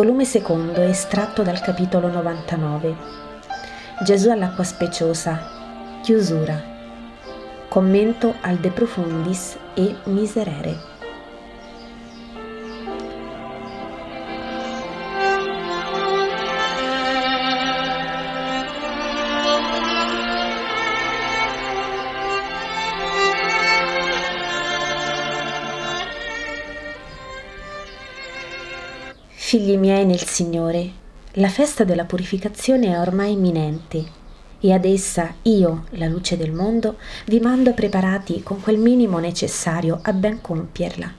Volume secondo, estratto dal capitolo 99. Gesù all'acqua speciosa. Chiusura. Commento al De Profundis e Miserere. Figli miei nel Signore, la festa della purificazione è ormai imminente e ad essa io, la luce del mondo, vi mando preparati con quel minimo necessario a ben compierla.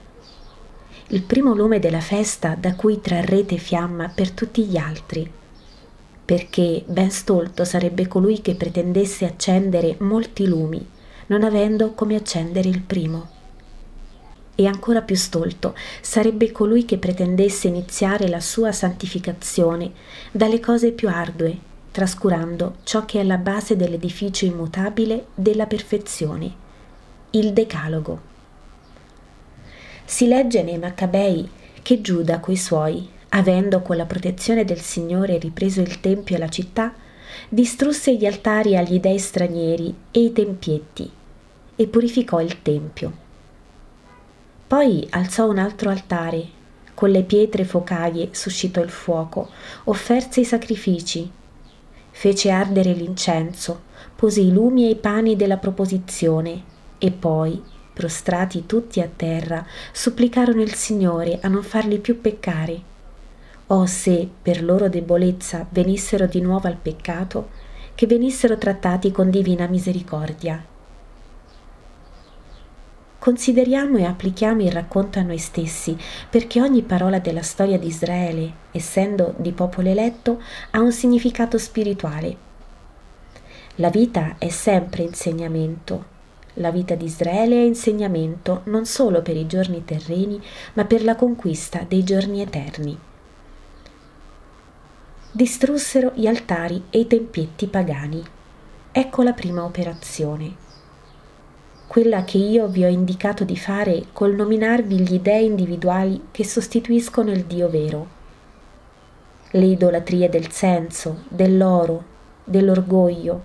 Il primo lume della festa da cui trarrete fiamma per tutti gli altri, perché ben stolto sarebbe colui che pretendesse accendere molti lumi, non avendo come accendere il primo e ancora più stolto sarebbe colui che pretendesse iniziare la sua santificazione dalle cose più ardue, trascurando ciò che è la base dell'edificio immutabile della perfezione, il Decalogo. Si legge nei Maccabei che Giuda coi suoi, avendo con la protezione del Signore ripreso il Tempio e la città, distrusse gli altari agli dei stranieri e i tempietti e purificò il Tempio poi alzò un altro altare, con le pietre focaie suscitò il fuoco, offerse i sacrifici, fece ardere l'incenso, pose i lumi e i pani della proposizione e poi, prostrati tutti a terra, supplicarono il Signore a non farli più peccare. Oh se per loro debolezza venissero di nuovo al peccato, che venissero trattati con divina misericordia. Consideriamo e applichiamo il racconto a noi stessi, perché ogni parola della storia di Israele, essendo di popolo eletto, ha un significato spirituale. La vita è sempre insegnamento. La vita di Israele è insegnamento non solo per i giorni terreni, ma per la conquista dei giorni eterni. Distrussero gli altari e i tempietti pagani. Ecco la prima operazione quella che io vi ho indicato di fare col nominarvi gli dei individuali che sostituiscono il Dio vero. Le idolatrie del senso, dell'oro, dell'orgoglio,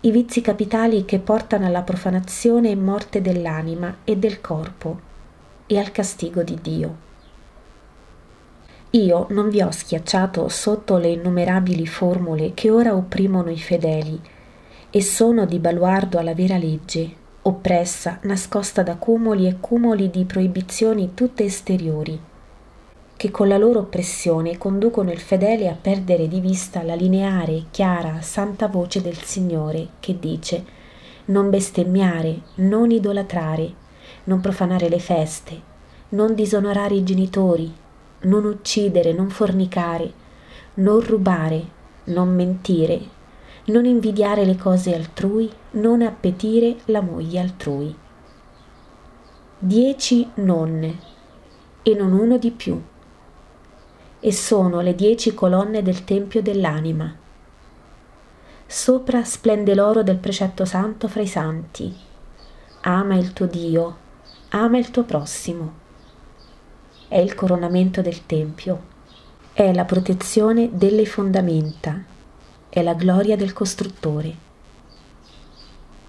i vizi capitali che portano alla profanazione e morte dell'anima e del corpo e al castigo di Dio. Io non vi ho schiacciato sotto le innumerabili formule che ora opprimono i fedeli e sono di baluardo alla vera legge oppressa, nascosta da cumuli e cumuli di proibizioni tutte esteriori, che con la loro oppressione conducono il fedele a perdere di vista la lineare, chiara, santa voce del Signore che dice non bestemmiare, non idolatrare, non profanare le feste, non disonorare i genitori, non uccidere, non fornicare, non rubare, non mentire, non invidiare le cose altrui, non appetire la moglie altrui. Dieci nonne e non uno di più. E sono le dieci colonne del Tempio dell'anima. Sopra splende l'oro del precetto santo fra i santi. Ama il tuo Dio, ama il tuo prossimo. È il coronamento del Tempio, è la protezione delle fondamenta è la gloria del costruttore.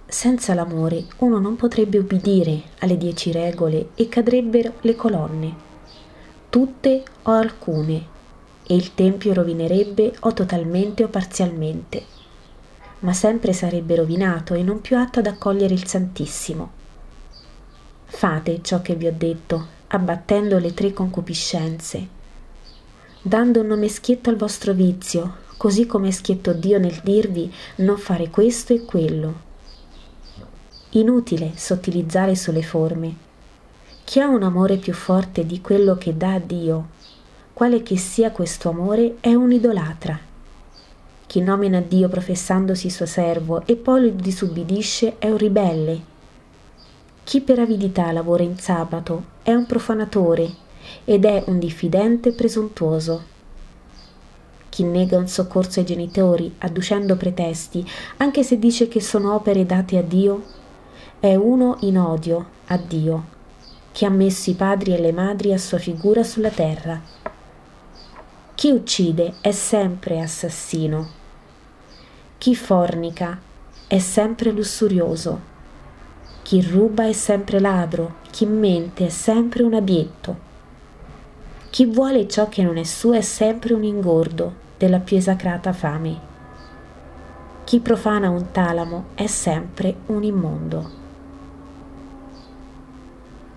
Senza l'amore uno non potrebbe ubbidire alle dieci regole e cadrebbero le colonne, tutte o alcune, e il tempio rovinerebbe o totalmente o parzialmente, ma sempre sarebbe rovinato e non più atto ad accogliere il Santissimo. Fate ciò che vi ho detto, abbattendo le tre concupiscenze, dando un nome schietto al vostro vizio, così come è schietto Dio nel dirvi non fare questo e quello. Inutile sottilizzare sulle forme. Chi ha un amore più forte di quello che dà a Dio, quale che sia questo amore, è un idolatra. Chi nomina Dio professandosi suo servo e poi lo disubbidisce è un ribelle. Chi per avidità lavora in sabato è un profanatore ed è un diffidente presuntuoso chi nega un soccorso ai genitori, adducendo pretesti, anche se dice che sono opere date a Dio, è uno in odio a Dio, che ha messo i padri e le madri a sua figura sulla terra. Chi uccide è sempre assassino. Chi fornica è sempre lussurioso. Chi ruba è sempre ladro. Chi mente è sempre un abietto. Chi vuole ciò che non è suo è sempre un ingordo della più esacrata fame. Chi profana un talamo è sempre un immondo.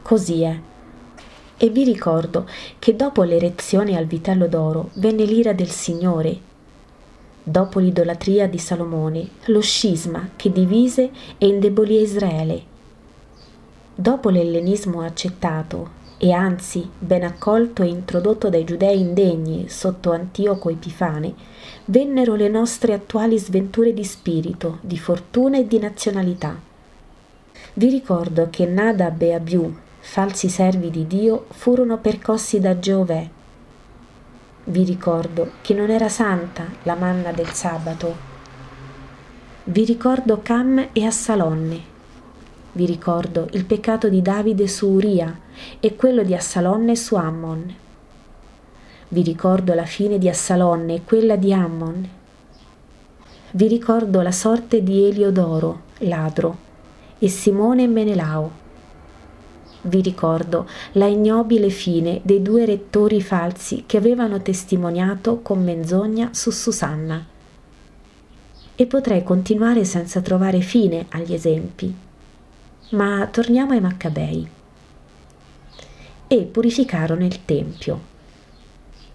Così è e vi ricordo che dopo l'erezione al vitello d'oro venne l'ira del Signore. Dopo l'idolatria di Salomone, lo scisma che divise e indebolì Israele. Dopo l'ellenismo accettato e anzi ben accolto e introdotto dai giudei indegni sotto Antioco Epifane, vennero le nostre attuali sventure di spirito, di fortuna e di nazionalità. Vi ricordo che Nadab e Abiù falsi servi di Dio, furono percossi da Giove. Vi ricordo che non era santa la manna del sabato. Vi ricordo Cam e Assalonne. Vi ricordo il peccato di Davide su Uria e quello di Assalonne su Ammon. Vi ricordo la fine di Assalonne e quella di Ammon. Vi ricordo la sorte di Eliodoro, ladro, e Simone e Menelao vi ricordo la ignobile fine dei due rettori falsi che avevano testimoniato con menzogna su Susanna. E potrei continuare senza trovare fine agli esempi. Ma torniamo ai Maccabei. E purificarono il Tempio.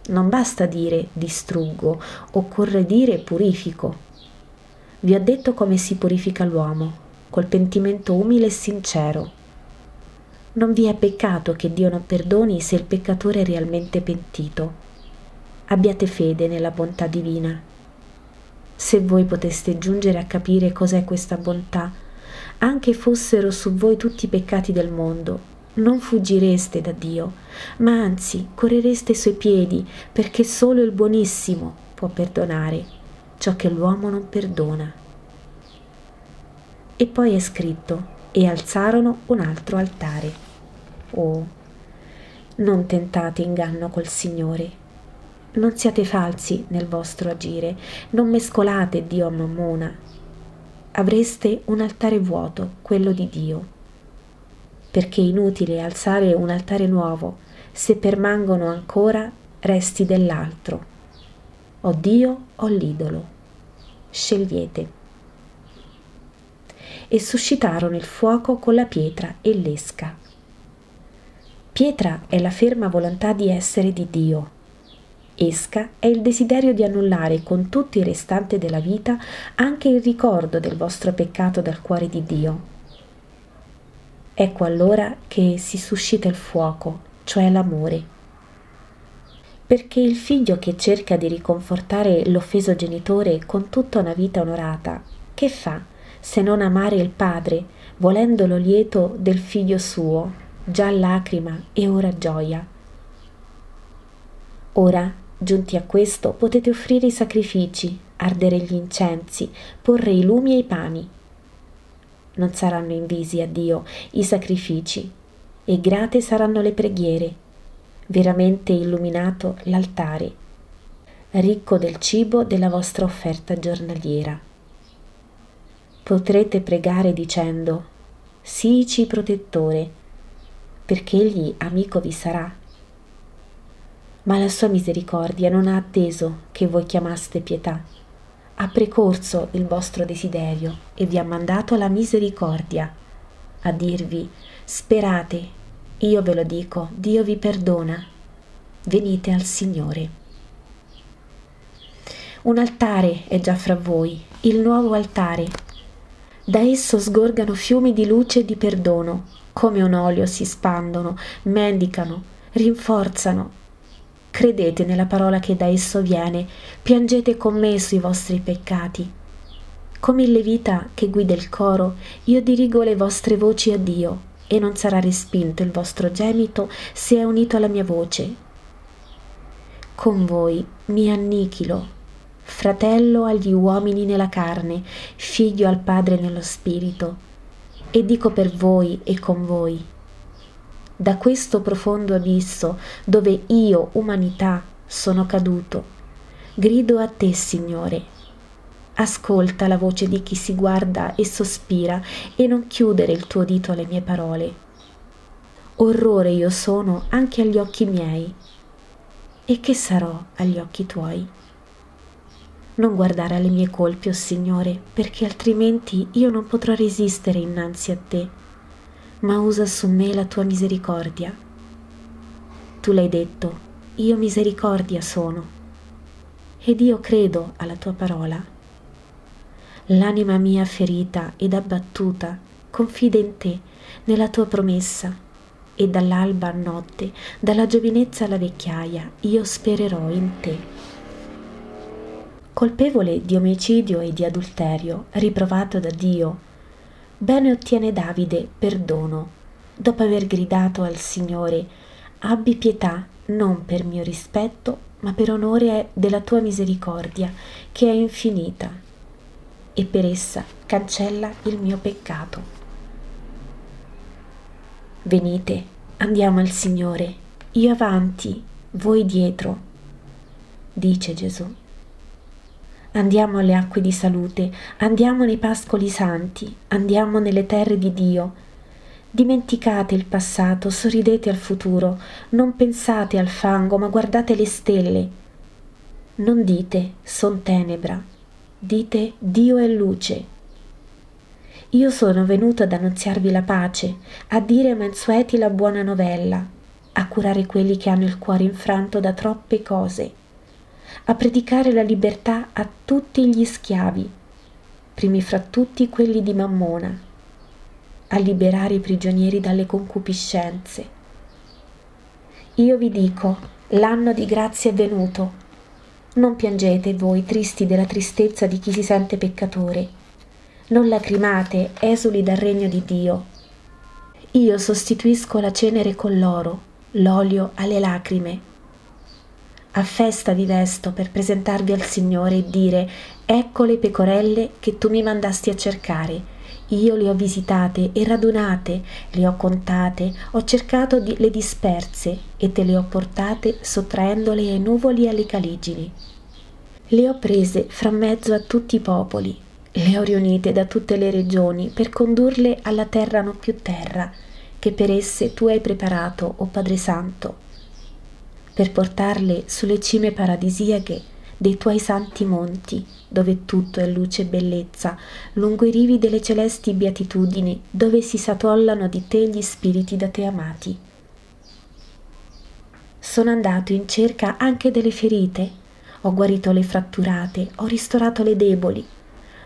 Non basta dire distruggo, occorre dire purifico. Vi ho detto come si purifica l'uomo, col pentimento umile e sincero non vi è peccato che Dio non perdoni se il peccatore è realmente pentito. Abbiate fede nella bontà divina. Se voi poteste giungere a capire cos'è questa bontà, anche fossero su voi tutti i peccati del mondo, non fuggireste da Dio, ma anzi correreste ai suoi piedi, perché solo il buonissimo può perdonare ciò che l'uomo non perdona. E poi è scritto, e alzarono un altro altare. Oh, non tentate inganno col Signore. Non siate falsi nel vostro agire, non mescolate Dio a Mammona. Avreste un altare vuoto, quello di Dio. Perché è inutile alzare un altare nuovo se permangono ancora resti dell'altro. O Dio o l'idolo. Scegliete e suscitarono il fuoco con la pietra e l'esca. Pietra è la ferma volontà di essere di Dio. Esca è il desiderio di annullare con tutto il restante della vita anche il ricordo del vostro peccato dal cuore di Dio. Ecco allora che si suscita il fuoco, cioè l'amore. Perché il figlio che cerca di riconfortare l'offeso genitore con tutta una vita onorata, che fa? se non amare il padre, volendolo lieto del figlio suo, già lacrima e ora gioia. Ora, giunti a questo, potete offrire i sacrifici, ardere gli incensi, porre i lumi e i pani. Non saranno invisi a Dio i sacrifici, e grate saranno le preghiere, veramente illuminato l'altare, ricco del cibo della vostra offerta giornaliera potrete pregare dicendo, Sici protettore, perché egli amico vi sarà. Ma la sua misericordia non ha atteso che voi chiamaste pietà, ha precorso il vostro desiderio e vi ha mandato la misericordia, a dirvi, sperate, io ve lo dico, Dio vi perdona, venite al Signore. Un altare è già fra voi, il nuovo altare da esso sgorgano fiumi di luce e di perdono, come un olio si spandono, mendicano, rinforzano. Credete nella parola che da esso viene, piangete con me sui vostri peccati. Come il Levita che guida il coro, io dirigo le vostre voci a Dio, e non sarà respinto il vostro gemito se è unito alla mia voce. Con voi mi annichilo fratello agli uomini nella carne, figlio al Padre nello Spirito. E dico per voi e con voi. Da questo profondo abisso, dove io, umanità, sono caduto. Grido a te, Signore. Ascolta la voce di chi si guarda e sospira e non chiudere il tuo dito alle mie parole. Orrore io sono anche agli occhi miei. E che sarò agli occhi tuoi? Non guardare alle mie colpe, o oh Signore, perché altrimenti io non potrò resistere innanzi a te, ma usa su me la tua misericordia. Tu l'hai detto, io misericordia sono, ed io credo alla tua parola. L'anima mia ferita ed abbattuta confida in te, nella tua promessa, e dall'alba a notte, dalla giovinezza alla vecchiaia, io spererò in te. Colpevole di omicidio e di adulterio, riprovato da Dio, bene ottiene Davide perdono, dopo aver gridato al Signore, abbi pietà non per mio rispetto, ma per onore della tua misericordia, che è infinita e per essa cancella il mio peccato. Venite, andiamo al Signore, io avanti, voi dietro, dice Gesù. Andiamo alle acque di salute, andiamo nei pascoli santi, andiamo nelle terre di Dio. Dimenticate il passato, sorridete al futuro, non pensate al fango, ma guardate le stelle. Non dite, son tenebra, dite Dio è luce. Io sono venuto ad annunziarvi la pace, a dire ai mansueti la buona novella, a curare quelli che hanno il cuore infranto da troppe cose, a predicare la libertà a tutti gli schiavi, primi fra tutti quelli di Mammona, a liberare i prigionieri dalle concupiscenze. Io vi dico, l'anno di grazia è venuto, non piangete voi tristi della tristezza di chi si sente peccatore. Non lacrimate, esuli dal regno di Dio. Io sostituisco la cenere con l'oro, l'olio alle lacrime. A festa vi vesto per presentarvi al Signore e dire, ecco le pecorelle che tu mi mandasti a cercare. Io le ho visitate e radunate, le ho contate, ho cercato di, le disperse e te le ho portate sottraendole ai nuvoli e alle caligini. Le ho prese fra mezzo a tutti i popoli, le ho riunite da tutte le regioni per condurle alla terra non più terra, che per esse tu hai preparato, o oh Padre Santo, per portarle sulle cime paradisiache dei tuoi santi monti, dove tutto è luce e bellezza, lungo i rivi delle celesti beatitudini, dove si satollano di te gli spiriti da te amati. Sono andato in cerca anche delle ferite, ho guarito le fratturate, ho ristorato le deboli,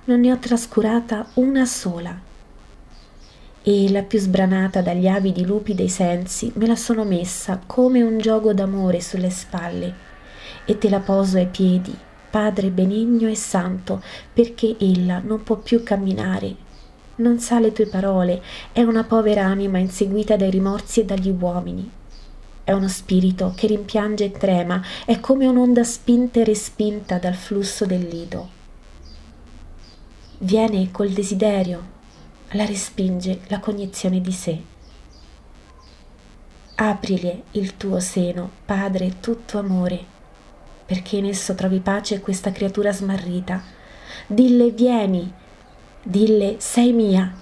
non ne ho trascurata una sola. E la più sbranata dagli avidi lupi dei sensi me la sono messa come un gioco d'amore sulle spalle e te la poso ai piedi, Padre benigno e santo, perché ella non può più camminare. Non sa le tue parole, è una povera anima inseguita dai rimorsi e dagli uomini. È uno spirito che rimpiange e trema, è come un'onda spinta e respinta dal flusso del lido. Viene col desiderio, la respinge la cognizione di sé. Aprile il tuo seno, Padre, tutto amore, perché in esso trovi pace questa creatura smarrita. Dille vieni, dille sei mia.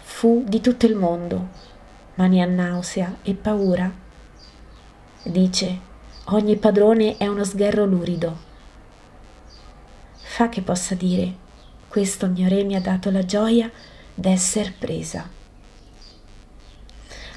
Fu di tutto il mondo, ma ne ha nausea e paura. Dice, ogni padrone è uno sgherro lurido. Fa che possa dire, questo mio re mi ha dato la gioia d'esser presa.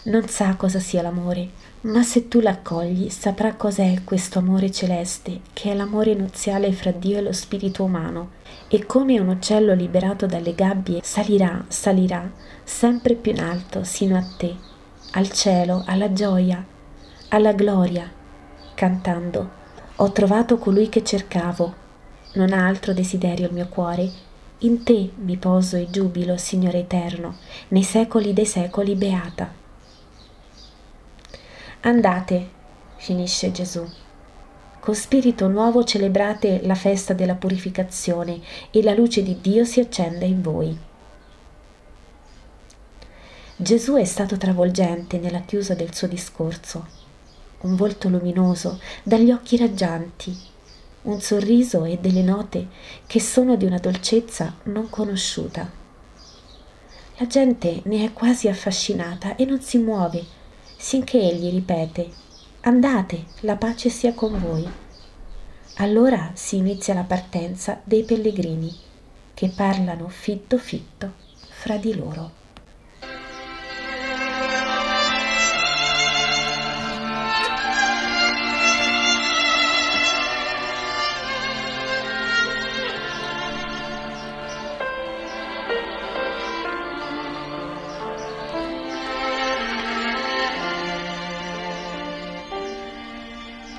Non sa cosa sia l'amore, ma se tu l'accogli saprà cos'è questo amore celeste, che è l'amore nuziale fra Dio e lo spirito umano, e come un uccello liberato dalle gabbie salirà, salirà, sempre più in alto, sino a te, al cielo, alla gioia, alla gloria, cantando, ho trovato colui che cercavo, non ha altro desiderio il mio cuore, in te mi poso e giubilo, Signore eterno, nei secoli dei secoli beata. Andate, finisce Gesù. Con spirito nuovo celebrate la festa della purificazione e la luce di Dio si accenda in voi. Gesù è stato travolgente nella chiusa del suo discorso. un volto luminoso, dagli occhi raggianti, un sorriso e delle note che sono di una dolcezza non conosciuta. La gente ne è quasi affascinata e non si muove, sinché egli ripete Andate, la pace sia con voi. Allora si inizia la partenza dei pellegrini, che parlano fitto fitto fra di loro.